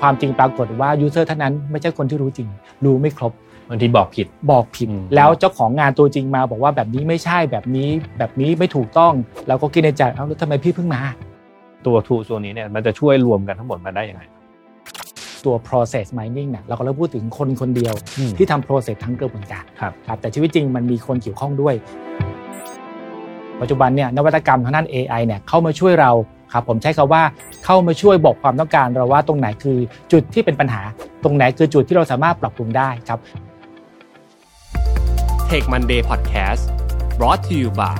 ความจริงปรากฏว่ายูเซอร์ท่านนั้นไม่ใช่คนที่รู้จริง รู้ไม่ครบบางทีบอกผิดบอกผิด แล้วเจ้าของงานตัวจริงมาบอกว่าแบบนี้ไม่ใช่แบบนี้ แบบนี้ไม่ถูกต้องเราก็คิดในใจเอ้าแล้วทำไมพี่เพิ่งมา ตัวทูตัวนี้เนี่ยมันจะช่วยรวมกันทั้งหมดมาได้ยังไงตัว process mining เนี่ยเราก็เริ่มพูดถึงคนคนเดียวที่ทำ process ทั้งกระบวนการครับครับ แต่ชีวิตจริงมันมีคนเกี่ยวข้องด้วย ปัจจุบันเนี่ยนวัตกรรมทางด้าน AI เนี่ยเข้ามาช่วยเรา ครับผมใช้คาว่าเข้ามาช่วยบอกความต้องการเราว่าตรงไหนคือจุดที่เป็นปัญหา ตรงไหนคือจุดที่เราสามารถปรับปรุงได้ครับ Take Monday Podcast brought to you by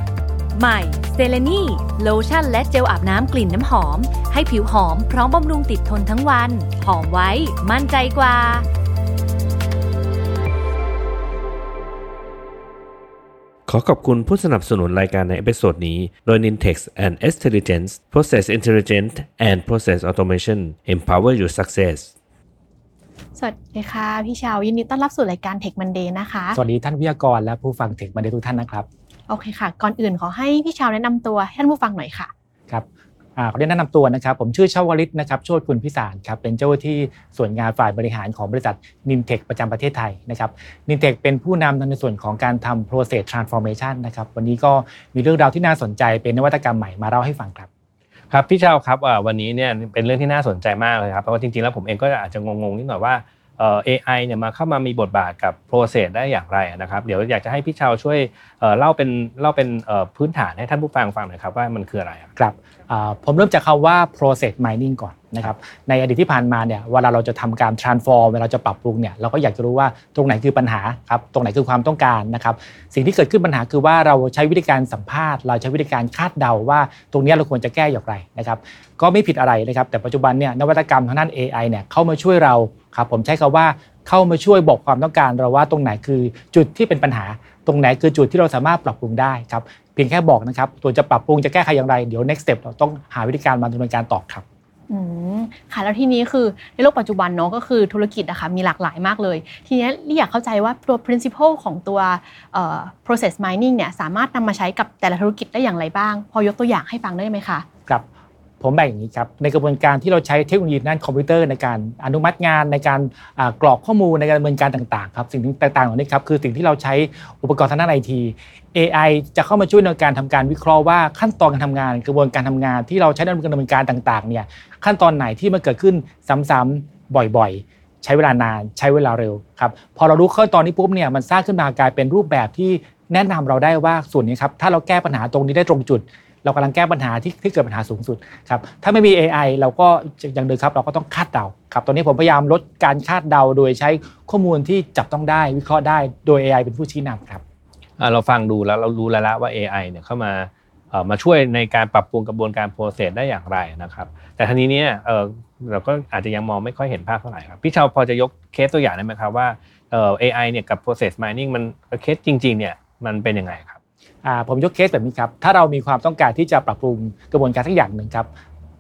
ใหม่เซเลนีโลชั่นและเจลอาบน้ำกลิ่นน้ำหอม ให้ผิวหอมพร้อมบำรุงติดทนทั้งวัน หอมไว้ มั่นใจกว่า ขอขอบคุณผู้สนับสนุนรายการใน episode นี้ โดย Nintex and Intelligence Process Intelligent and Process Automation Empower Your Success สวัสดีค่ะ พี่ชาว ยินดีต้อนรับสู่รายการ Tech Monday นะคะ สวัสดีท่านวิทยากรและผู้ฟัง Tech Monday ทุกท่านนะครับ โอเคค่ะ ก่อนอื่นขอให้พี่ชาวแนะนำตัวท่านผู้ฟังหน่อยค่ะ ครับ ขอแนะนำตัวนะครับ ผมชื่อชวฤทธิ์นะครับโชติกุลพิศาลครับเป็นเจ้าหน้าที่ส่วนงานฝ่ายบริหารของบริษัทนินเทคประจำประเทศไทยนะครับนินเทคเป็นผู้นำในส่วนของการทำ process transformation นะครับวันนี้ก็มีเรื่องราวที่น่าสนใจเป็นนวัตกรรมใหม่มาเล่าให้ฟังครับครับพี่เจ้าครับวันนี้เนี่ยเป็นเรื่องที่น่าสนใจมากเลยครับเพราะว่าจริงๆแล้วผมเองก็อาจจะงงๆนิดหน่อยว่าเอไอเนี่ยมาเข้ามามีบทบาทกับโปรเซสได้อย่างไรนะครับ เดี๋ยวอยากจะให้พี่ชาวช่วยเล่าเป็นเล่าเป็นพื้นฐานให้ท่านผู้ฟังฟังหน่อยครับว่ามันคืออะไรครับ ผมเริ่มจากคำว่า process mining ก่อนนะครับในอดีตที่ผ่านมาเนี่ยเวลาเราจะทำการ transform เวลาจะปรับปรุงเนี่ยเราก็อยากจะรู้ว่าตรงไหนคือปัญหาครับตรงไหนคือความต้องการนะครับสิ่งที่เกิดขึ้นปัญหาคือว่าเราใช้วิธีการสัมภาษณ์ เราใช้วิธีการคาดเดาว่า ตรงนี้เราควรจะแก้อย่างไรนะครับก็ไม่ผิดอะไรนะครับแต่ปัจจุบันเนี่ยนวัตกรรมทางด้าน AI เนี่ยเข้ามาช่วยเราครับผมใช้คาว่าเข้ามาช่วยบอกความต้องการเราว่าตรงไหนคือจุดที่เป็นปัญหา ตรงไหนคือจุดที่เราสามารถปรับปรุงได้ครับ พียงแค่บอกนะครับตัวจะปรับปรุงจะแก้ไขอย่างไร เดี๋ยว next step เราต้องหาวิธีการมาดำเนินการต่อครับอืมค่ะแล้วทีนี้คือในโลกปัจจุบันเนาะก็คือธุรกิจอะคะมีหลากหลายมากเลย ทีนี้อยากเข้าใจว่าตัว principle ของตัว process mining เนี่ยสามารถนำมาใช้กับแต่ละธุรกิจได้อย่างไรบ้าง พอยกตัวอย่างให้ฟังได้ไหมคะครับ ผมแบ่งอย่างนี้ครับในกระบวนการที่เราใช้เทคโนโลยีด้านคอมพิวเตอร์ในการอนุมัติงานในการกรอกข้อมูลในการดำเนินการต่างๆครับสิ่งต่างๆเหล่านี้ครับคือสิ่งที่เราใช้อุปกรณ์ทางด้านไอที AI จะเข้ามาช่วยในการทำการวิเคราะห์ว่าขั้นตอนการทำงาน กระบวนการทำงานที่เราใช้ในการดำเนินการต่างๆเนี่ยขั้นตอนไหนที่มันเกิดขึ้นซ้ำๆบ่อยๆ ใช้เวลานานใช้เวลาเร็วครับพอเรารู้ขั้นตอนนี้ปุ๊บเนี่ยมันสร้างขึ้นมากลายเป็นรูปแบบที่แนะนำเราได้ว่าส่วนนี้ครับถ้าเราแก้ปัญหาตรงนี้ได้ตรงจุด เรากำลังแก้ปัญหาที่ที่เกิดปัญหาสูงสุดครับถ้าไม่มี AI เราก็อย่างเดิมครับ เราก็ต้องคาดเดาครับตอนนี้ผมพยายามลดการคาดเดาโดยใช้ข้อมูลที่จับต้องได้วิเคราะห์ได้โดย AI เป็นผู้ชี้นำครับเราฟังดูแล้วเรารู้แล้วละว่า AI เนี่ยเข้ามามาช่วยในการปรับปรุงกระบวนการ process ได้อย่างไรนะครับ แต่ทีนี้เนี่ยเราก็อาจจะยังมองไม่ค่อยเห็นภาพเท่าไหร่ครับพี่ชาวพอจะยกเคสตัวอย่างได้ไหมครับว่า AI เนี่ยกับ process mining มันเคสจริงๆเนี่ยมันเป็นยังไงครับ ผมยกเคสแบบนี้ครับ ถ้าเรามีความต้องการที่จะปรับปรุงกระบวนการสักอย่างหนึ่งครับ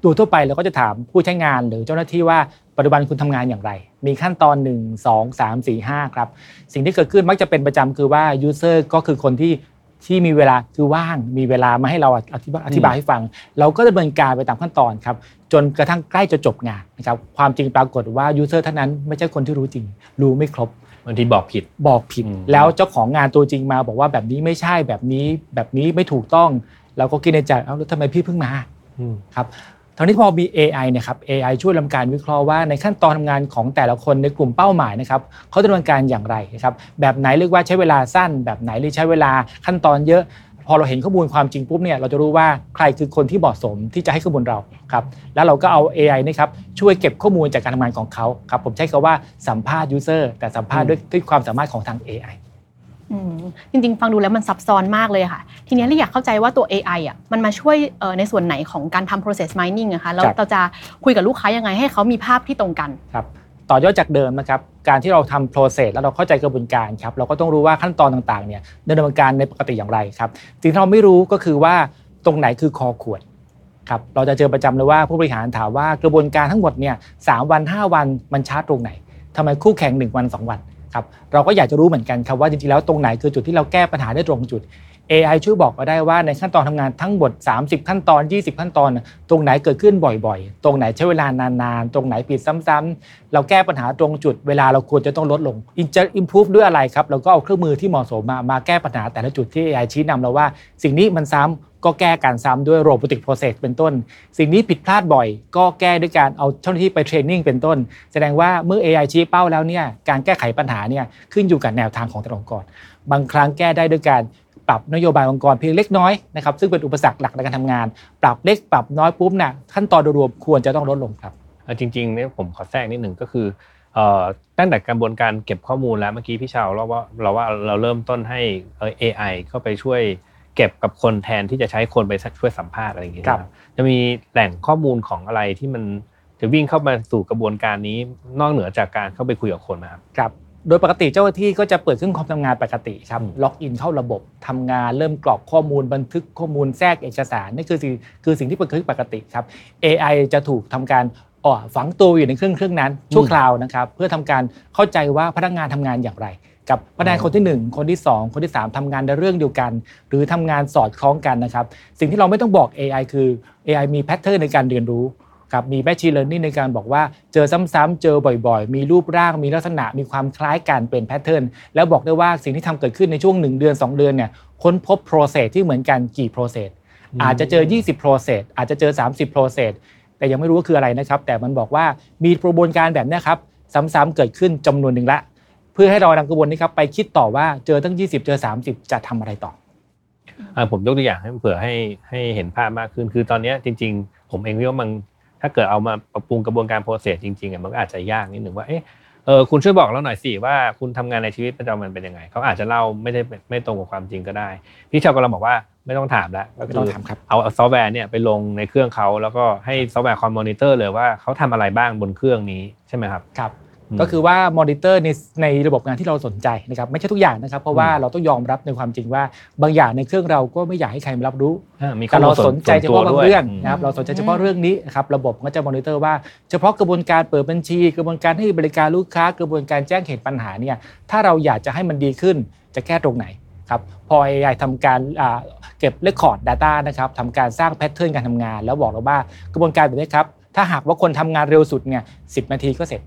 ตัวทั่วไปเราก็จะถามผู้ใช้งานหรือเจ้าหน้าที่ว่าปัจจุบันคุณทำงานอย่างไร มีขั้นตอน 1 2 3 4 5 ครับ สิ่งที่เกิดขึ้นมักจะเป็นประจำคือว่า user ก็คือคนที่ที่มีเวลาคือว่างมีเวลามาให้เราอธิบายอธิบายให้ฟัง เราก็ดำเนินการไปตามขั้นตอนครับ จนกระทั่งใกล้จะจบงานนะครับความจริงปรากฏว่ายูเซอร์ท่านนั้นไม่ใช่คนที่รู้จริง รู้ไม่ครบ บางทีบอกผิดบอกผิด แล้วเจ้าของงานตัวจริงมาบอกว่าแบบนี้ไม่ใช่แบบนี้แบบนี้ไม่ถูกต้องเราก็คิดในใจเอ้าแล้วทำไมพี่เพิ่งมาครับทางนี้พอมี AI เนี่ยครับ AI ช่วยทำการวิเคราะห์ว่าในขั้นตอนทำงานของแต่ละคนในกลุ่มเป้าหมายนะครับเขาดำเนินการอย่างไรนะครับแบบไหนเรียกว่าใช้เวลาสั้น แบบไหนเรียกใช้เวลาขั้นตอนเยอะ พอเราเห็นข้อมูลความจริงปุ๊บเนี่ยเราจะรู้ว่าใครคือคนที่เหมาะสมที่จะให้ข้อมูลเราครับแล้วเราก็เอา AI นะครับช่วยเก็บข้อมูลจากการทำงานของเขาครับผมใช้คำว่าสัมภาษณ์ user แต่สัมภาษณ์ด้วยด้วยความสามารถของทาง AI จริงๆ ฟังดูแล้วมันซับซ้อนมากเลยค่ะ ทีนี้เราอยากเข้าใจว่าตัว AI อะมันมาช่วยในส่วนไหนของการทำ process mining นะคะแล้วเราจะคุยกับลูกค้ายังไงให้เขามีภาพที่ตรงกันครับ ต่อยอดจากเดิมนะครับการที่เราทำ process แล้วเราเข้าใจกระบวนการครับเราก็ต้องรู้ว่าขั้นตอนต่างๆเนี่ยดำเนินการในปกติอย่างไรครับสิ่งที่เราไม่รู้ก็คือว่าตรงไหนคือคอขวดครับเราจะเจอประจำเลยว่าผู้บริหารถามว่ากระบวนการทั้งหมดเนี่ยสวัน 5 วันมันช้าตรงไหนทำไมคู่แข่ง 1 วัน 2 วันครับเราก็อยากจะรู้เหมือนกันครับว่าจริงๆแล้วตรงไหนคือจุดที่เราแก้ปัญหาได้ตรงจุด AI ช่วยบอกเราได้ว่าในขั้นตอนทำงานทั้งหมด 30 ขั้นตอน 20 ขั้นตอนนะตรงไหนเกิดขึ้นบ่อยๆ ตรงไหนใช้เวลานานๆ ตรงไหนผิดซ้ำๆเราแก้ปัญหาตรงจุดเวลาเราควรจะต้องลดลงจะ improve ด้วยอะไรครับเราก็เอาเครื่องมือที่เหมาะสมมามาแก้ปัญหาแต่ละจุดที่ AI ชี้นำเราว่า สิ่งนี้มันซ้ำก็แก้การซ้ำด้วย robotic process เป็นต้น สิ่งนี้ผิดพลาดบ่อย ก็แก้ด้วยการเอาเจ้าหน้าที่ไปเทรนนิ่งเป็นต้น แสดงว่าเมื่อ AI ชี้เป้าแล้วเนี่ยการแก้ไขปัญหาเนี่ยขึ้นอยู่กับแนวทางของแต่ละองค์กรบางครั้งแก้ได้ด้วยการ ปรับนโยบายองค์กรเพียงเล็กน้อยนะครับซึ่งเป็นอุปสรรคหลักในการทำงาน ปรับเล็กปรับน้อยปุ๊บน่ะขั้นตอนโดยรวมควรจะต้องลดลงครับเอาจริงๆเนี่ยผมขอแทรกนิดหนึ่งก็คือเอ่อตั้งแต่กระบวนการเก็บข้อมูลแล้วเมื่อกี้พี่ชาวเราว่าเราว่าเราเริ่มต้นให้เอ่อ AI เข้าไปช่วยเก็บกับคนแทนที่จะใช้คนไปช่วยสัมภาษณ์อะไรอย่างเงี้ยครับนะจะมีแหล่งข้อมูลของอะไรที่มันจะวิ่งเข้ามาสู่กระบวนการนี้นอกเหนือจากการเข้าไปคุยกับคนนะครับครับ โดยปกติเจ้าหน้าที่ก็จะเปิดเครื่องคอมทำงานปกติครับอืมล็อกอินเข้าระบบทำงานเริ่มกรอกข้อมูลบันทึกข้อมูลแทรกเอกสารนี่คือสิ่งคือสิ่งที่เป็นปกติครับ AI จะถูกทำการอ่อฝังตัวอยู่ในเครื่องเครื่องนั้นชั่วคราวนะครับเพื่อทำการเข้าใจว่าพนักงานทำงานอย่างไร กับพนักงานคนที่ 1 คนที่ 2 คนที่ 3ทำงานในเรื่องเดียวกัน หรือทำงานสอดคล้องกันนะครับ สิ่งที่เราไม่ต้องบอก AI คือ AI มีแพทเทิร์นในการเรียนรู้ ครับมี Machine Learning ในการบอกว่าเจอซ้ำๆเจอบ่อยๆ มีรูปร่างมีลักษณะมีความคล้ายกันเป็นแพทเทิร์นแล้วบอกได้ว่าสิ่งที่ทำเกิดขึ้นในช่วง 1 เดือน 2 เดือนเนี่ยค้นพบ process ที่เหมือนกันกี่ process อาจจะเจอ 20 process อาจจะเจอ 30 process แต่ยังไม่รู้ว่าคืออะไรนะครับ แต่มันบอกว่ามีกระบวนการแบบเนี้ยครับซ้ำๆเกิดขึ้นจำนวนหนึ่งละ เพื่อให้เรานำกระบวนนี้ครับไปคิดต่อว่าเจอตั้ง 20 เจอ 30 จะทำอะไรต่ออ่าผมยกตัวอย่างให้เผื่อให้ให้เห็นภาพมากขึ้นคือตอนเนี้ยจริง ๆ ผมเองคิดว่ามัน ถ้าเกิดเอามาปรับปรุงกระบวนการ process จริงๆอะมันก็อาจจะยากนิดหนึ่งว่าเอ๊ะเออคุณช่วยบอกเราหน่อยสิว่าคุณทำงานในชีวิตประจำวันเป็นยังไงเขาอาจจะเล่าไม่ได้ไม่ตรงกับความจริงก็ได้ พี่ชาวกำลังบอกว่าไม่ต้องถามแล้วก็ไม่ต้องถาม คือครับเอาซอฟต์แวร์เนี่ยไปลงในเครื่องเขาแล้วก็ให้ซอฟต์แวร์คอมมอนิเตอร์เลยว่าเขาทำอะไรบ้างบนเครื่องนี้ใช่ไหมครับครับอืม ก็คือว่ามอนิเตอร์ในในระบบงานที่เราสนใจนะครับไม่ใช่ทุกอย่างนะครับ เพราะว่าอืมเราต้องยอมรับในความจริงว่าบางอย่างในเครื่องเราก็ไม่อยากให้ใครมารับรู้อ่ามีข้แต่เราสนใจเฉพาะบางส่วนตัวด้วยเรื่องอืมนะครับเราสนใจเฉพาะเรื่องนี้นะครับระบบก็จะมอนิเตอร์ว่าเฉพาะกระบวนการเปิดบัญชี กระบวนการให้บริการลูกค้ากระบวนการแจ้งเหตุปัญหาเนี่ยถ้าเราอยากจะให้มันดีขึ้นจะแก้ตรงไหนครับพอ AI ทำการอ่าเก็บ record Data นะครับทำการสร้าง pattern การทำงาน แล้วบอกเราว่ากระบวนการแบบนี้ครับถ้าหากว่าคนทำงานเร็วสุดเนี่ยสิบนาทีก็เสร็จ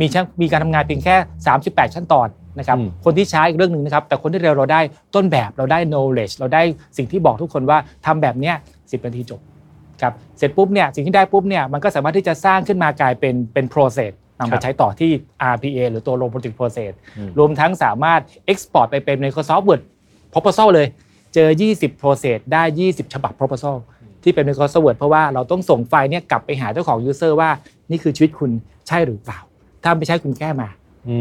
มีช่างมีการทำงานเพียงแค่ 38ขั้นตอนนะครับอืมคนที่ช้าอีกเรื่องหนึ่งนะครับ แต่คนที่เร็วเราได้ต้นแบบเราได้ knowledge เราได้สิ่งที่บอกทุกคนว่าทำแบบเนี้ย10นาทีจบครับเสร็จปุ๊บเนี่ยสิ่งที่ได้ปุ๊บเนี่ยมันก็สามารถที่จะสร้างขึ้นมากลายเป็นเป็น process นำครัไปบใช้ต่อที่ RPA หรือตัว robotic process อืมรวมทั้งสามารถ export ไปเป็น Microsoft Word proposal เลย เจอ 20 process ได้ 20 ฉบับ proposal ที่เป็น Microsoft Word เพราะว่าเราต้องส่งไฟล์เนี่ยกลับไปหาเจ้าของ user ว่านี่คือชีวิตคุณใช่หรือเปล่า ถ้าไม่ใช่คุณแก้มา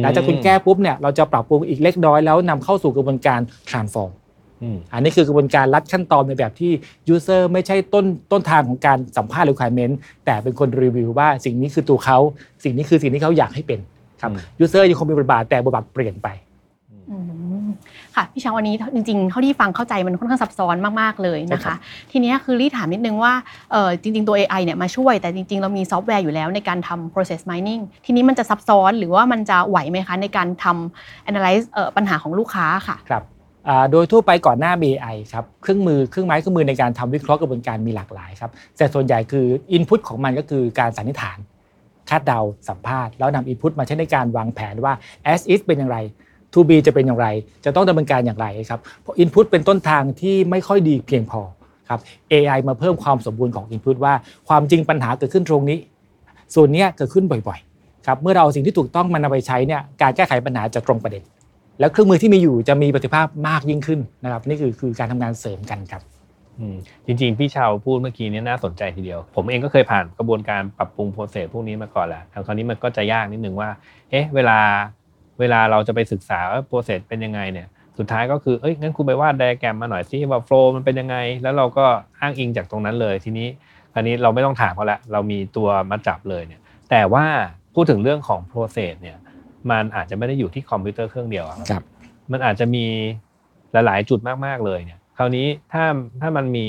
หลังจากคุณแก้ปุ๊บเนี่ยเราจะปรับปรุงอีกเล็กน้อยแล้วนำเข้าสู่กระบวนการ transform อืมอันนี้คือกระบวนการลัดขั้นตอนในแบบที่ user ไม่ใช่ต้นต้นทางของการสัมภาษณ์ requirement แต่เป็นคนรีวิวว่าสิ่งนี้คือตัวเขา สิ่งนี้คือสิ่งที่เขาอยากให้เป็นครับอืม user ยังคงมีบทบาทแต่บทบาทเปลี่ยนไปอืม ค่ะพี่ช้างวันนี้จริงๆเท่าที่ฟังเข้าใจมันค่อนข้างซับซ้อนมากๆเลยนะใช่ครัคะบทีเนี้ยคือรีถามนิดนึงว่าเออจริง ๆ ตัว AI เนี่ยมาช่วย แต่จริง ๆ เรามีซอฟต์แวร์อยู่แล้วในการทำ process mining ทีนี้มันจะซับซ้อนหรือว่ามันจะไหวไหมคะในการทำ analyze เอ่อปัญหาของลูกค้าค่ะครับอ่าโดยทั่วไปก่อนหน้า BI ครับเครื่องมือเครื่องไม้เครื่องมือในการทำวิเคราะห์กระบวนการมีหลากหลายครับแต่ส่วนใหญ่คือ Input ของมันก็คือการสันนิษฐาน คาดเดาสัมภาษณ์ แล้วนำ Input มาใช้ในการวางแผนว่า as is เป็นอย่างไร to B จะเป็นอย่างไร จะต้องดำเนินการอย่างไรครับเพราะ Input เป็นต้นทางที่ไม่ค่อยดีเพียงพอครับ AI มาเพิ่มความสมบูรณ์ของ Input ว่าความจริงปัญหาเกิดขึ้นตรงนี้ ส่วนนี้เกิดขึ้นบ่อยๆครับเมื่อเราเอาสิ่งที่ถูกต้องมันนำไปใช้เนี่ยการแก้ไขปัญหาจะตรงประเด็น แล้วเครื่องมือที่มีอยู่จะมีประสิทธิภาพมากยิ่งขึ้นนะครับนี่คือคือการทำงานเสริมกันครับอืมจริงๆ พี่ชาวพูดเมื่อกี้นี้น่าสนใจทีเดียว ผมเองก็เคยผ่านกระบวนการปรับปรุงโปรเซสพวกนี้มาก่อนแหละแต่คราวนี้มันก็จะยากนิดนึงว่า เอ๊ะ เวลา เวลาเราจะไปศึกษาว่า process เป็นยังไงเนี่ยสุดท้ายก็คือเอ้ยงั้นคุณไปวาดไดอะแกรมมาหน่อยสิว่า flow มันเป็นยังไง แล้วเราก็อ้างอิงจากตรงนั้นเลยทีนี้คราวนี้เราไม่ต้องถามเขาละเรามีตัวมาจับเลยเนี่ยแต่ว่าพูดถึงเรื่องของ process เนี่ยมันอาจจะไม่ได้อยู่ที่คอมพิวเตอร์เครื่องเดียวอะครับมันอาจจะมีหลาย ๆ จุดมาก ๆ เลยเนี่ยคราวนี้ถ้าถ้ามันมี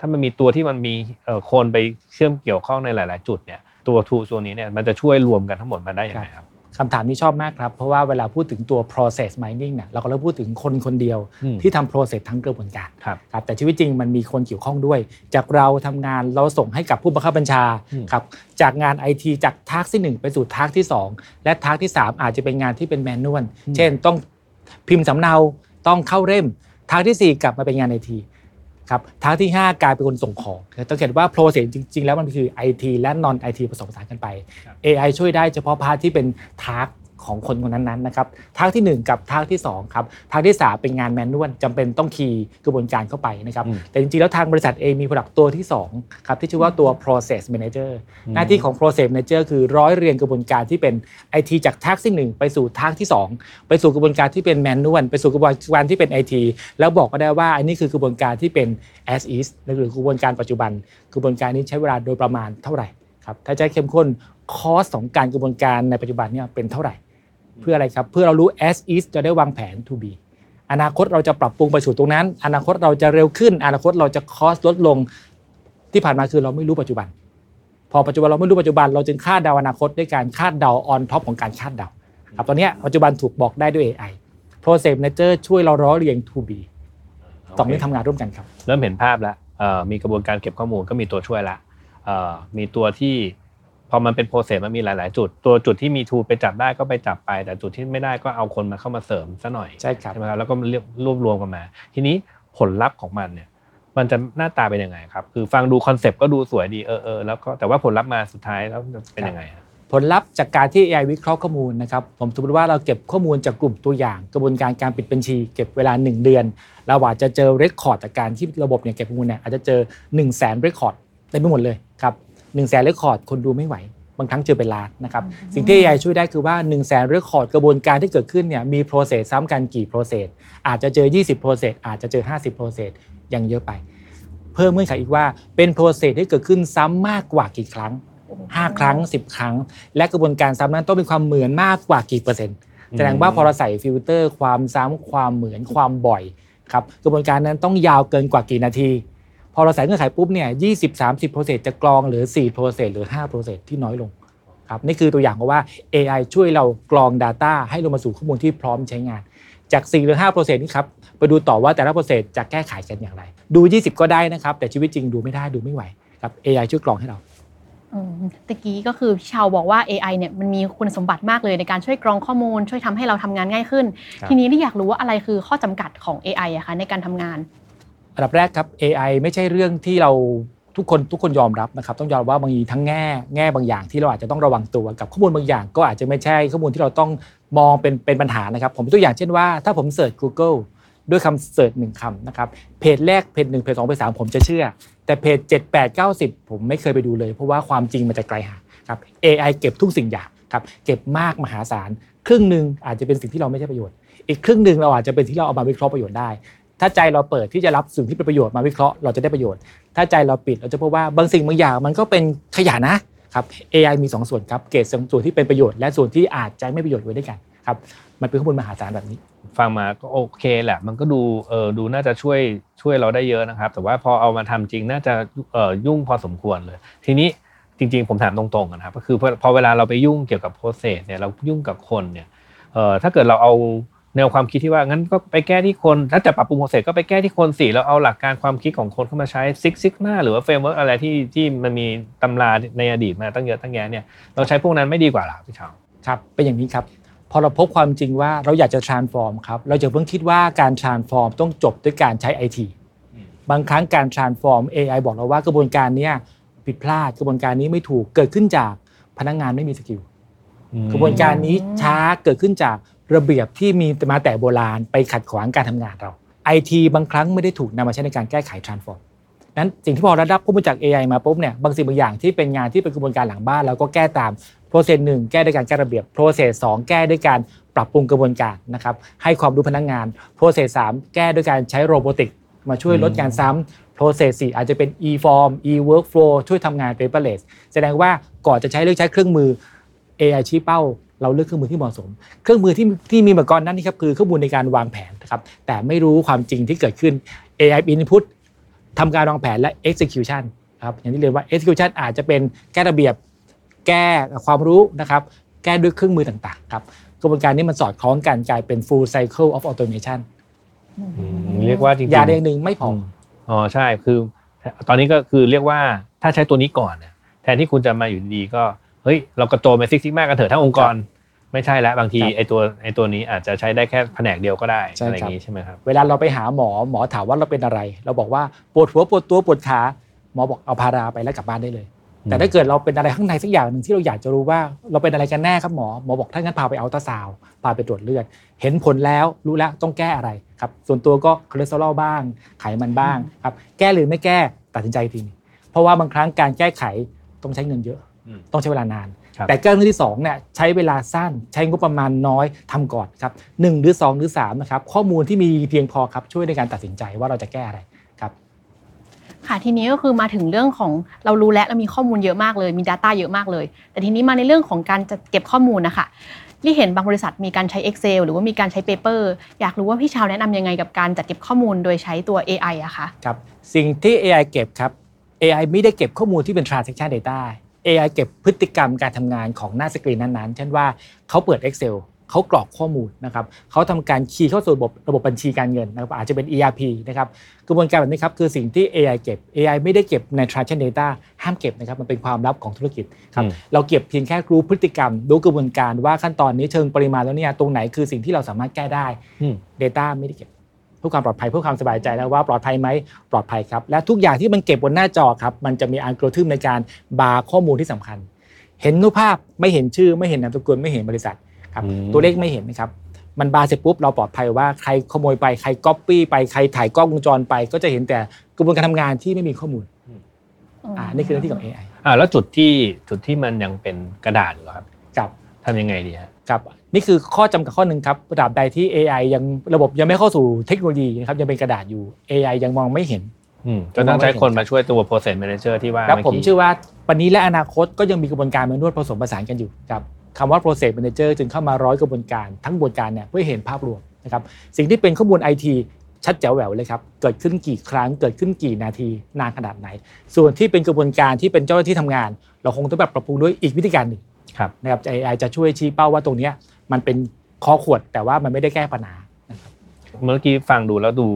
ถ้ามันมีตัวที่มันมีเอ่อคนไปเชื่อมเกี่ยวข้องในหลาย ๆ จุดเนี่ยตัวทูตัวนี้เนี่ยมันจะช่วยรวมกันทั้งหมดมาได้ยังไงครับ คำถามนี้ชอบมากครับ เพราะว่าเวลาพูดถึงตัว process mining เนี่ยเราก็เริ่มพูดถึงคนคนเดียวอืมที่ทำ process ทั้งกระบวนการครับครับแต่ชีวิตจริงมันมีคนเกี่ยวข้องด้วย จากเราทำงานเราส่งให้กับผู้บังคับบัญชาอืมครับจากงานไอทีจากทากที่ 1 ไปสู่ทากที่ 2 และทากที่ 3 อาจจะเป็นงานที่เป็นแมนนวลเช่นต้องพิมพ์สำเนาต้องเข้าเล่มทากทีสี่ 4 กลับมาเป็นงานไอที ครับ task ที่ 5 กลายเป็นคนส่งของต้องเห็นว่า process จริง ๆ แล้วมันคือ IT และ non IT ผสมผสานกันไป AI ช่วยได้เฉพาะ part ที่เป็น task ของคนคนนั้นๆนะครับ task ที่ 1 กับ task ที่2ครับ task ที่ 3 เป็นงาน manual จำเป็นต้อง key กระบวนการเข้าไปนะครับอืมแต่จริงๆแล้วทางบริษัทเองมี product ตัวที่2ครับที่ชื่อว่าตัว process manager หน้าที่ของ process manager คือร้อยเรียงกระบวนการที่เป็น IT จาก task ที่ 1 ไปสู่ task ที่ 2 ไปสู่กระบวนการที่เป็น manual ไปสู่กระบวนการที่เป็น IT แล้วบอกก็ได้ว่าอันนี้คือกระบวนการที่เป็น as is หรือกระบวนการปัจจุบัน กระบวนการนี้ใช้เวลาโดยประมาณเท่าไหร่ครับถ้าจะให้เข้มข้นคอสของการกระบวนการในปัจจุบันเนี่ยเป็นเท่าไหร่ เพื่ออะไรครับ เพื่อเรารู้ as is จะได้วางแผน to be อนาคตเราจะปรับปรุงไปสู่ตรงนั้น อนาคตเราจะเร็วขึ้น อนาคตเราจะคอสลดลงที่ผ่านมาคือเราไม่รู้ปัจจุบัน พอปัจจุบันเราไม่รู้ปัจจุบันเราจึงคาดเดาอนาคตด้วยการคาดเดา on top ของการคาดเดาครับตอนนี้ปัจจุบันถูกบอกได้ด้วย AI process manager ช่วยเราร้อเรียง to be สองนี้ทำงานร่วมกันครับ เริ่มเห็นภาพแล้วมีกระบวนการเก็บข้อมูลก็มีตัวช่วยละมีตัวที่ พอมันเป็นโปรเซสมันมีหลาย ๆ จุด ตัวจุดที่มีทูไปจับได้ก็ไปจับไป แต่จุดที่ไม่ได้ก็เอาคนมาเข้ามาเสริมซะหน่อยใช่ครับใช่ไหมครับแล้วก็เรียบรวบรวมกันมา ทีนี้ผลลัพธ์ของมันเนี่ยมันจะหน้าตาเป็นยังไงครับ คือฟังดูคอนเซปต์ก็ดูสวยดีเออเออแล้วก็แต่ว่าผลลัพธ์มาสุดท้ายแล้วจะเป็นยังไงครับผลลัพธ์จากการที่ AI วิเคราะห์ข้อมูลนะครับผมสมมติว่าเราเก็บข้อมูลจากกลุ่มตัวอย่าง กระบวนการการปิดบัญชี เก็บเวลา 1 เดือน เราอาจจะเจอ record จากการที่ระบบเนี่ยเก็บข้อมูลเนี่ยอาจจะเจอ1 0 0 0 0แสน record เต็มไปหมดเลยครับ 1 0 0 0 0แสน record คนดูไม่ไหว บางครั้งเจอเป็นล้านนะครับ สิ่งที่ AI ช่วยได้คือว่า1 0 0 0 0แสน record กระบวนการที่เกิดขึ้นเนี่ยมี process ซ้ำกันกี่ process อาจจะเจอ 20 process อาจจะเจอ 50 process ยังเยอะไป เพิ่มเงื่อนไขอีกว่าเป็น process ที่เกิดขึ้นซ้ำมากกว่ากี่ครั้ง 5 ครั้ง 10 ครั้ง และกระบวนการซ้ำนั้นต้องมีความเหมือนมากกว่ากี่เปอร์เซ็นต์แสดงว่าพอเราใส่ฟิลเตอร์ ความซ้ำความเหมือนความบ่อยครับกระบวนการนั้นต้องยาวเกินกว่ากี่นาที พอเราใส่เงื่อนไขปุ๊บเนี่ย20 30 process จะกรองเหลือ4 process หรือ5 process ที่น้อยลงครับนี่คือตัวอย่างของว่า AI ช่วยเรากรอง Data ให้ลงมาสู่ข้อมูลที่พร้อมใช้งาน จาก4หรือ5 process นี้ครับไปดูต่อว่าแต่ละโปรเซสจะแก้ไขกันอย่างไร ดู 20 ก็ได้นะครับ แต่ชีวิตจริงดูไม่ได้ดูไม่ไหวครับ AI ช่วยกรองให้เราอืมตะกี้ก็คือพี่ชาวบอกว่า AI เนี่ยมันมีคุณสมบัติมากเลยในการช่วยกรองข้อมูล ช่วยทำให้เราทำงานง่ายขึ้นครับทีนี้ที่อยากรู้ว่าอะไรคือข้อจำกัดของ AI อะคะในการทำงาน อันดับแรกครับ AI ไม่ใช่เรื่องที่เราทุกคนทุกคนยอมรับนะครับ ต้องยอมว่าบางทีทั้งแง่แง่บางอย่างที่เราอาจจะต้องระวังตัวกับข้อมูลบางอย่าง ก็อาจจะไม่ใช่ข้อมูลที่เราต้องมองเป็นเป็นปัญหานะครับ ผมตัวอย่างเช่นว่า ถ้าผมเสิร์ช Google ด้วยคำ search หนึ่งคำนะครับเพจแรกเพจหนึ่งเพจสองเพจสามผมจะเชื่อ แต่เพจ 7 8 9 10 ผมไม่เคยไปดูเลย เพราะว่าความจริงมันจะไกลห่างครับ AI เก็บทุกสิ่งอย่างครับเก็บมากมหาศาล ครึ่งหนึ่งอาจจะเป็นสิ่งที่เราไม่ใช้ประโยชน์ อีกครึ่งหนึ่งเราอาจจะเป็นที่เราเอามาวิเคราะห์ประโยชน์ได้ ถ้าใจเราเปิดที่จะรับสิ่งที่เป็นประโยชน์มาวิเคราะห์เราจะได้ประโยชน์ ถ้าใจเราปิดเราจะพบว่าบางสิ่งบางอย่างมันก็เป็นขยะนะครับ AI มี 2 ส่วนครับเกรดส่วนที่เป็นประโยชน์และส่วนที่อาจจะไม่ประโยชน์ไว้ด้วยกันครับมันเป็นข้อมูลมหาศาลแบบนี้ฟังมาก็โอเคแหละ มันก็ดูเออดูน่าจะช่วยช่วยเราได้เยอะนะครับ แต่ว่าพอเอามาทำจริงน่าจะเออยุ่งพอสมควรเลย ทีนี้จริง ๆ ผมถามตรงๆนะครับก็คือพอพอเวลาเราไปยุ่งเกี่ยวกับ process เนี่ยเรายุ่งกับคนเนี่ยเออถ้าเกิดเราเอา แนวความคิดที่ว่างั้นก็ไปแก้ที่คนถ้าจะปรับปรุง process ก็ไปแก้ที่คนสิแล้วเอาหลักการความคิดของคนเข้ามาใช้ Six Sigma หรือว่า framework อะไรที่ที่มันมีตำราในอดีตมาตั้งเยอะตั้งแยะเนี่ยเราใช้พวกนั้นไม่ดีกว่าหรอพี่ชาวครับเป็นอย่างนี้ครับพอเราพบความจริงว่าเราอยากจะ transform ครับเราจะเพิ่งคิดว่าการ transform ต้องจบด้วยการใช้ IT บางครั้งการ transform AI บอกเราว่ากระบวนการเนี้ยผิดพลาดกระบวนการนี้ไม่ถูกเกิดขึ้นจากพนักงานไม่มีสกิลกระบวนการนี้ช้าเกิดขึ้นจาก ระเบียบที่มีมาแต่โบราณไปขัดขวางการทำงานเรา IT บางครั้งไม่ได้ถูกนำมาใช้ในการแก้ไข transform นั้นสิ่งที่พอราได้รับข้อมูลจาก AI มาปุ๊บเนี่ยบางสิ่งบางอย่างที่เป็นงานที่เป็นกระบวนการหลังบ้านเราก็แก้ตาม process หนึ่งแก้ด้วยการแก้ระเบียบ process สองแก้ด้วยการปรับปรุงกระบวนการนะครับให้ความรู้พนักงาน process สามแก้ด้วยการใช้โรบอติกมาช่วยลดการซ้ำ process สี่อาจจะเป็น e form e workflow ช่วยทำงาน paperless แสดงว่าก่อนจะใช้เลือกใช้เครื่องมือ AI ชี้เป้า เราเลือกเครื่องมือที่เหมาะสม เครื่องมือที่ที่มีมาก่อนนั้นนี่ครับคือเครื่องมือในการวางแผนนะครับแต่ไม่รู้ความจริงที่เกิดขึ้น AI input ทำการวางแผนและ execution ครับอย่างที่เรียนว่า execution อาจจะเป็นแก้ระเบียบ แก้ความรู้นะครับแก้ด้วยเครื่องมือต่างๆครับกระบวนการนี้มันสอดคล้องกันกลายเป็น full cycle of automation อืมเรียกว่าจริงๆยาเรียงหนึ่งไม่พอออ๋อใช่คือ ตอนนี้ก็คือเรียกว่าถ้าใช้ตัวนี้ก่อนเนี่ยแทนที่คุณจะมาอยู่ดีๆก็ เฮ้ยเรากระโจนไปซิกซิกมากกันเถอะทั้งองค์กร ไม่ใช่แล้วบางทีครับไอ้ตัวไอ้ตัวนี้อาจจะใช้ได้แค่แผนกเดียวก็ได้ใช่อะไรอครับย่างนี้ใช่ไหมครับเวลาเราไปหาหมอหมอถามว่าเราเป็นอะไร เราบอกว่าปวดหัวปวดตัวปวดขาหมอบอกเอาพาราไปแล้วกลับบ้านได้เลยอืมแต่ถ้าเกิดเราเป็นอะไรข้างในสักอย่างหนึ่งที่เราอยากจะรู้ว่าเราเป็นอะไรกันแน่ครับหมอหมอบอกถ้างั้นพาไปอัลตราซาวด์พาไปตรวจเลือด เห็นผลแล้วรู้แล้วต้องแก้อะไรครับส่วนตัวก็คอเลสเตอรอลบ้าง ไขมันบ้างครับแก้หรือไม่แก้ตัดสินใจอีกทีหนึ่งเพราะว่าบางครั้งการแก้ไขต้องใช้เงินเยอะอืม ต้องใช้เวลานานครับแต่แก้เรื่องที่2เนี่ยใช้เวลาสั้นใช้งบประมาณน้อยทำก่อนครับหนึ่งหรือ 2 หรือ3นะครับข้อมูลที่มีเพียงพอครับช่วยในการตัดสินใจว่าเราจะแก้อะไรครับค่ะทีนี้ก็คือมาถึงเรื่องของเรารู้แล้วเรามีข้อมูลเยอะมากเลยมี Data เยอะมากเลย แต่ทีนี้มาในเรื่องของการจัดเก็บข้อมูลนะคะที่เห็นบางบริษัทมีการใช้ Excel หรือว่ามีการใช้ Paper อยากรู้ว่าพี่ชาวแนะนำยังไงกับการจัดเก็บข้อมูลโดยใช้ตัว AI อะคะครับสิ่งที่ AI เก็บครับ AI ไม่ได้เก็บข้อมูลที่เป็น transaction data AI เก็บพฤติกรรมการทำงานของหน้าสกรีนนั้นๆ เช่นว่าเขาเปิด Excel เขากรอกข้อมูลนะครับเขาทำการคีย์เข้าสู่ระบบระบบบัญชีการเงินนะครับอาจจะเป็น ERP นะครับกระบวนการแบบนี้ครับคือสิ่งที่ AI เก็บ AI ไม่ได้เก็บใน transaction data ห้ามเก็บนะครับมันเป็นความลับของธุรกิจครับอืมเราเก็บเพียงแค่รู้พฤติกรรมรู้กระบวนการว่าขั้นตอนนี้เชิงปริมาณแล้วเนี่ยตรงไหนคือสิ่งที่เราสามารถแก้ได้อืม Data ไม่ได้เก็บ เพื่อความปลอดภัยเพื่อความสบายใจแล้วว่าปลอดภัยไหมปลอดภัยครับ และทุกอย่างที่มันเก็บบนหน้าจอครับ มันจะมีอัลกอริทึมในการเบลอข้อมูลที่สำคัญ เห็นรูปภาพไม่เห็นชื่อไม่เห็นนามสกุลไม่เห็นบริษัทครับอืมตัวเลขไม่เห็นนะครับมันเบลอเสร็จปุ๊บเราปลอดภัยว่าใครขโมยไปใครก๊อปปี้ไปใครถ่ายกล้องวงจรไป ก็จะเห็นแต่กระบวนการทำงานที่ไม่มีข้อมูลอ่านี่คือหน้าที่ของ AI อ่าแล้วจุดที่จุดที่มันยังเป็นกระดาษอยู่อะครับกับทำยังไงดีฮะครับ นี่คือข้อจำกัดข้อหนึ่งครับตราบใดที่ AI ยังระบบยังไม่เข้าสู่เทคโนโลยีนะครับยังเป็นกระดาษอยู่ AI ยังมองไม่เห็นอืมก็ต้องใช้คนมาช่วยตัว process manager ที่ว่าแล้วเมื่อผมกี้เชื่อว่าวันนี้และอนาคตก็ยังมีกระบวนการมานวดผสมผสานกันอยู่ครับคำว่า process manager จึงเข้ามาร้อยกระบวนการทั้งกระบวนการเนี่ยเพื่อเห็นภาพรวมนะครับสิ่งที่เป็นข้อมูล IT ชัดแจ๋วแหววเลยครับ เกิดขึ้นกี่ครั้ง เกิดขึ้นกี่นาที นานขนาดไหน ส่วนที่เป็นกระบวนการที่เป็นเจ้าหน้าที่ทำงาน เราคงต้องแบบปรับปรุงด้วยอีกวิธีการหนึ่งครับนะครับ AI จะช่วยชี้เป้าว่าตรงเนี้ย มันเป็นคอขวดแต่ว่ามันไม่ได้แก้ปัญหาเมื่อกี้ฟังดูแล้วดู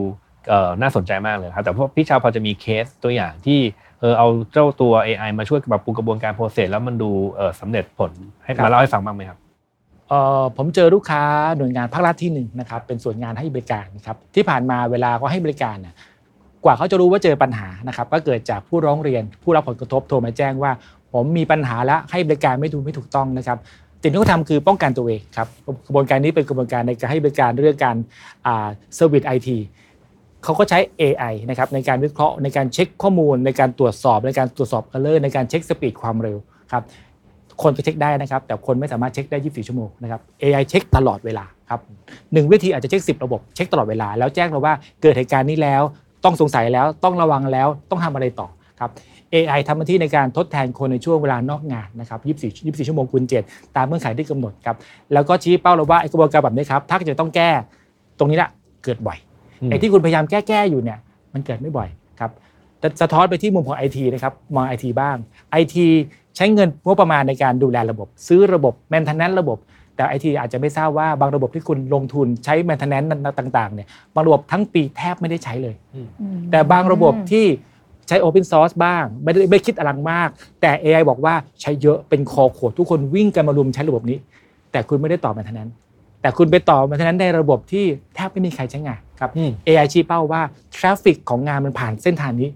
เอ่อน่าสนใจมากเลยครับแต่พวกพี่ชาวพอจะมีเคสตัวอย่างที่เออเอาเจ้าตัว AI มาช่วยปรับปรุงกระบวนการ process แล้วมันดูเออสำเร็จผลให้ครับมาเล่าให้ฟังบ้างไหมครับเอ่อผมเจอลูกค้าหน่วยงานภาครัฐที่หนึ่งนะครับเป็นส่วนงานให้บริการนะครับที่ผ่านมาเวลาเขาให้บริการเนี่ยกว่าเขาจะรู้ว่าเจอปัญหานะครับก็เกิดจากผู้ร้องเรียน ผู้รับผลกระทบโทรมาแจ้งว่า ผมมีปัญหาและให้บริการไม่ถูกไม่ถูกต้องนะครับ สิ่งที่เขาทำคือป้องกันตัวเองครับกระบวนการนี้เป็นกระบวนการในการให้บริการเรื่องการอ่า service IT เขาก็ใช้ AI นะครับในการวิเคราะห์ในการเช็คข้อมูล ในการตรวจสอบ ในการตรวจสอบ error ในการเช็ค speed ความเร็วครับคนก็เช็คได้นะครับ แต่คนไม่สามารถเช็คได้ 24 ชั่วโมงนะครับ AI เช็คตลอดเวลาครับหนึ่งวิธีอาจจะเช็ค 10 ระบบเช็คตลอดเวลา แล้วแจ้งเราว่าเกิดเหตุการณ์นี้แล้ว ต้องสงสัยแล้วต้องระวังแล้วต้องทำอะไรต่อครับ AI ทำหน้าที่ในการทดแทนคนในช่วงเวลานอกงานนะครับ24 24 ชั่วโมงคูณ7ตามเงื่อนไขที่กำหนดครับ แล้วก็ชี้เป้าเราว่าไอ้กระบวนการแบบนี้ครับ ถ้าจะต้องแก้ตรงนี้แหละเกิดบ่อยอืมไอ้ที่คุณพยายามแก้แก้อยู่เนี่ยมันเกิดไม่บ่อยครับแต่สะท้อนไปที่มุมของไอทีนะครับมองไอทีบ้างไอทีใช้เงินงบประมาณในการดูแลระบบ ซื้อระบบแมนเทนแนนระบบ แต่ไอทีอาจจะไม่ทราบว่าบางระบบที่คุณลงทุนใช้ maintenance ต่างๆเนี่ยบางระบบทั้งปีแทบไม่ได้ใช้เลย แต่บางระบบที่ ใช้ Open Source บ้าง ไม่ได้ไม่คิดอลังมาก แต่ AI บอกว่าใช้เยอะเป็นคอขวดทุกคนวิ่งกันมารุมใช้ระบบนี้ แต่คุณไม่ได้ต่อ maintenance แต่คุณไปต่อ maintenance ในระบบที่แทบไม่มีใครใช้งานครับอืม AI ชี้เป้าว่า traffic ของงานมันผ่านเส้นทางนี้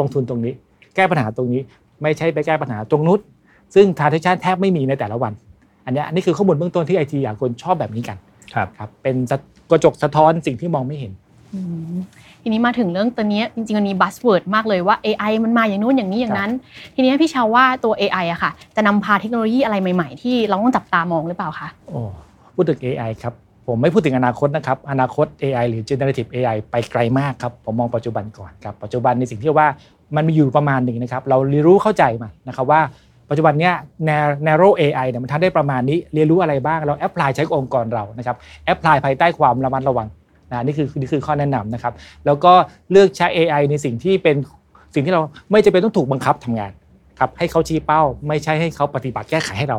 ลงทุนตรงนี้ แก้ปัญหาตรงนี้ไม่ใช่ไปแก้ปัญหาตรงนู้นซึ่ง transaction แทบไม่มีในแต่ละวัน อันเนี้ยอันนี้คือข้อมูลเบื้องต้นที่ไอทีอยากคนชอบแบบนี้กันครับครับเป็นสะกระจกสะท้อนสิ่งที่มองไม่เห็นอืม ทีนี้มาถึงเรื่องตัวเนี้ยจริงๆมันมี buzzword มากเลยว่า AI มันมาอย่างนู้นอย่างนี้อย่างนั้น ทีนี้พี่ชาวว่าตัว AI อะค่ะ จะนำพาเทคโนโลยีอะไรใหม่ๆ ที่เราต้องจับตามองหรือเปล่าคะโอ้พูดถึง AI ครับผมไม่พูดถึงอนาคตนะครับ อนาคต AI หรือ generative AI ไปไกลมากครับ ผมมองปัจจุบันก่อนครับ ปัจจุบันในสิ่งที่ว่ามันมีอยู่ประมาณหนึ่งนะครับ เราเรียนรู้เข้าใจมานะครับว่าปัจจุบันเนี้ย narrow AI เนี่ยมันทำได้ประมาณนี้ เรียนรู้อะไรบ้าง เรา apply ใช้กับองค์กรเรา นะครับ apply ภายใต้ความระมัดระวัง นะนี่คือนี่คือข้อแนะนำนะครับ แล้วก็เลือกใช้ AI ในสิ่งที่เป็นสิ่งที่เราไม่จำเป็นต้องถูกบังคับทำงานครับให้เขาชี้เป้า ไม่ใช่ให้เขาปฏิบัติแก้ไขให้เรา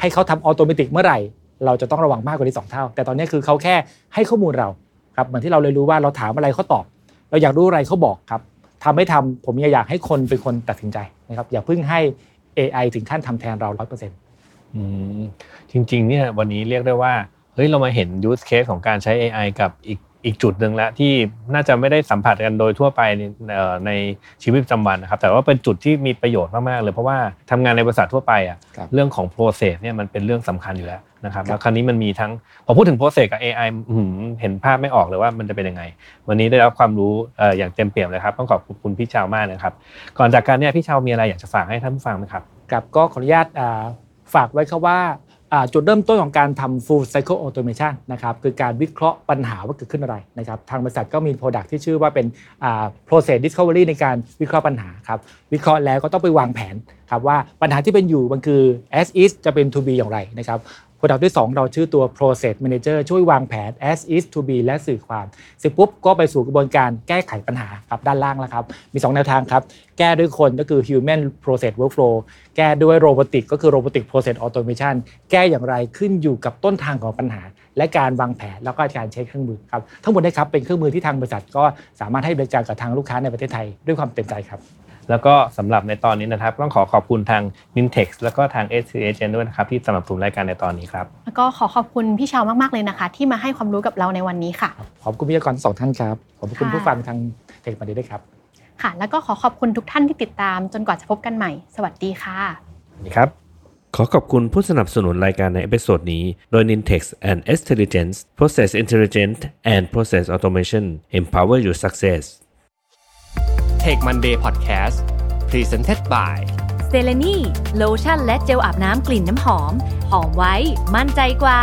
ให้เขาทำ automatic เมื่อไหร่ เราจะต้องระวังมากกว่านี้สองเท่า แต่ตอนนี้คือเขาแค่ให้ข้อมูลเราครับเหมือนที่เราเลยรู้ว่าเราถามอะไรเขาตอบ เราอยากรู้อะไรเขาบอกครับทำไม่ทำผมอยากให้คนเป็นคนตัดสินใจนะครับอย่าเพิ่งให้ AI ถึงขั้นทำแทนเราร้อยเปอร์เซ็นต์จริงๆเนี่ยวันนี้เรียกได้ว่า ฮ้ยเรามาเห็น use case ของการใช้ AI กับอีกอีกจุดหนึ่งแล้วที่น่าจะไม่ได้สัมผัสกันโดยทั่วไปในเอ่อในชีวิตประจำวันนะครับ แต่ว่าเป็นจุดที่มีประโยชน์มากๆเลย เพราะว่าทำงานในบริษัททั่วไปอะครับเรื่องของ process เนี่ยมันเป็นเรื่องสำคัญอยู่แล้วนะครับครับแล้วคราวนี้มันมีทั้งพอพูดถึง process กับ AI อื้อหือเห็นภาพไม่ออกเลยว่ามันจะเป็นยังไง วันนี้ได้รับความรู้เอ่ออย่างเต็มเปี่ยมเลยครับต้องขอบคุณพี่ชาวมากนะครับ ก่อนจากการเนี่ยพี่ชาวมีอะไรอยากจะฝากให้ท่านผู้ฟังไหมครับครับก็ขออนุญาตอ่าฝากไว้ครับว่าอ่า จุดเริ่มต้นของการทำ full cycle automation นะครับคือการวิเคราะห์ปัญหาว่าเกิดขึ้นอะไรนะครับทางบริษัทก็มี product ที่ชื่อว่าเป็น process discovery ในการวิเคราะห์ปัญหาครับวิเคราะห์แล้วก็ต้องไปวางแผนครับว่าปัญหาที่เป็นอยู่มันคือ as is จะเป็น to be อย่างไรนะครับ Product ที่ 2 เราชื่อตัว process manager ช่วยวางแผน as is to be และสื่อความเสร็จปุ๊บก็ไปสู่กระบวนการแก้ไขปัญหาครับด้านล่างแล้วครับ มี 2 แนวทางครับ แก้ด้วยคนก็คือ human process workflow แก้ด้วย robotic ก็คือ robotic process automation แก้อย่างไรขึ้นอยู่กับต้นทางของปัญหา และการวางแผนแล้วก็การใช้เครื่องมือครับทั้งหมดนี้ครับเป็นเครื่องมือที่ทางบริษัทก็สามารถให้บริการกับทางลูกค้าในประเทศไทยด้วยความเต็มใจครับ แล้วก็สำหรับในตอนนี้นะครับ ต้องขอขอบคุณทาง Nintex แล้วก็ทาง s c h ด้วยนะครับ ที่สนับสนุนรายการในตอนนี้ครับ แล้วก็ขอขอบคุณพี่เชามาก ๆ เลยนะคะ ที่มาให้ความรู้กับเราในวันนี้ค่ะ ขอบคุณพิธีกรทั้งสองท่านครับ ขอบคุณค่ะผู้ฟังทาง Tech Monday ด้วยครับ ค่ะ แล้วก็ขอขอบคุณทุกท่านที่ติดตาม จนกว่าจะพบกันใหม่ สวัสดีค่ะนี่ครับ ขอขอบคุณผู้สนับสนุนรายการใน episode นี้ โดย Nintex and Intelligence Process Intelligent and Process Automation Empower Your Success Take Monday Podcast Presented by เซเลนีโลชั่นและเจลอาบน้ำกลิ่นน้ำหอม หอมไว้ มั่นใจกว่า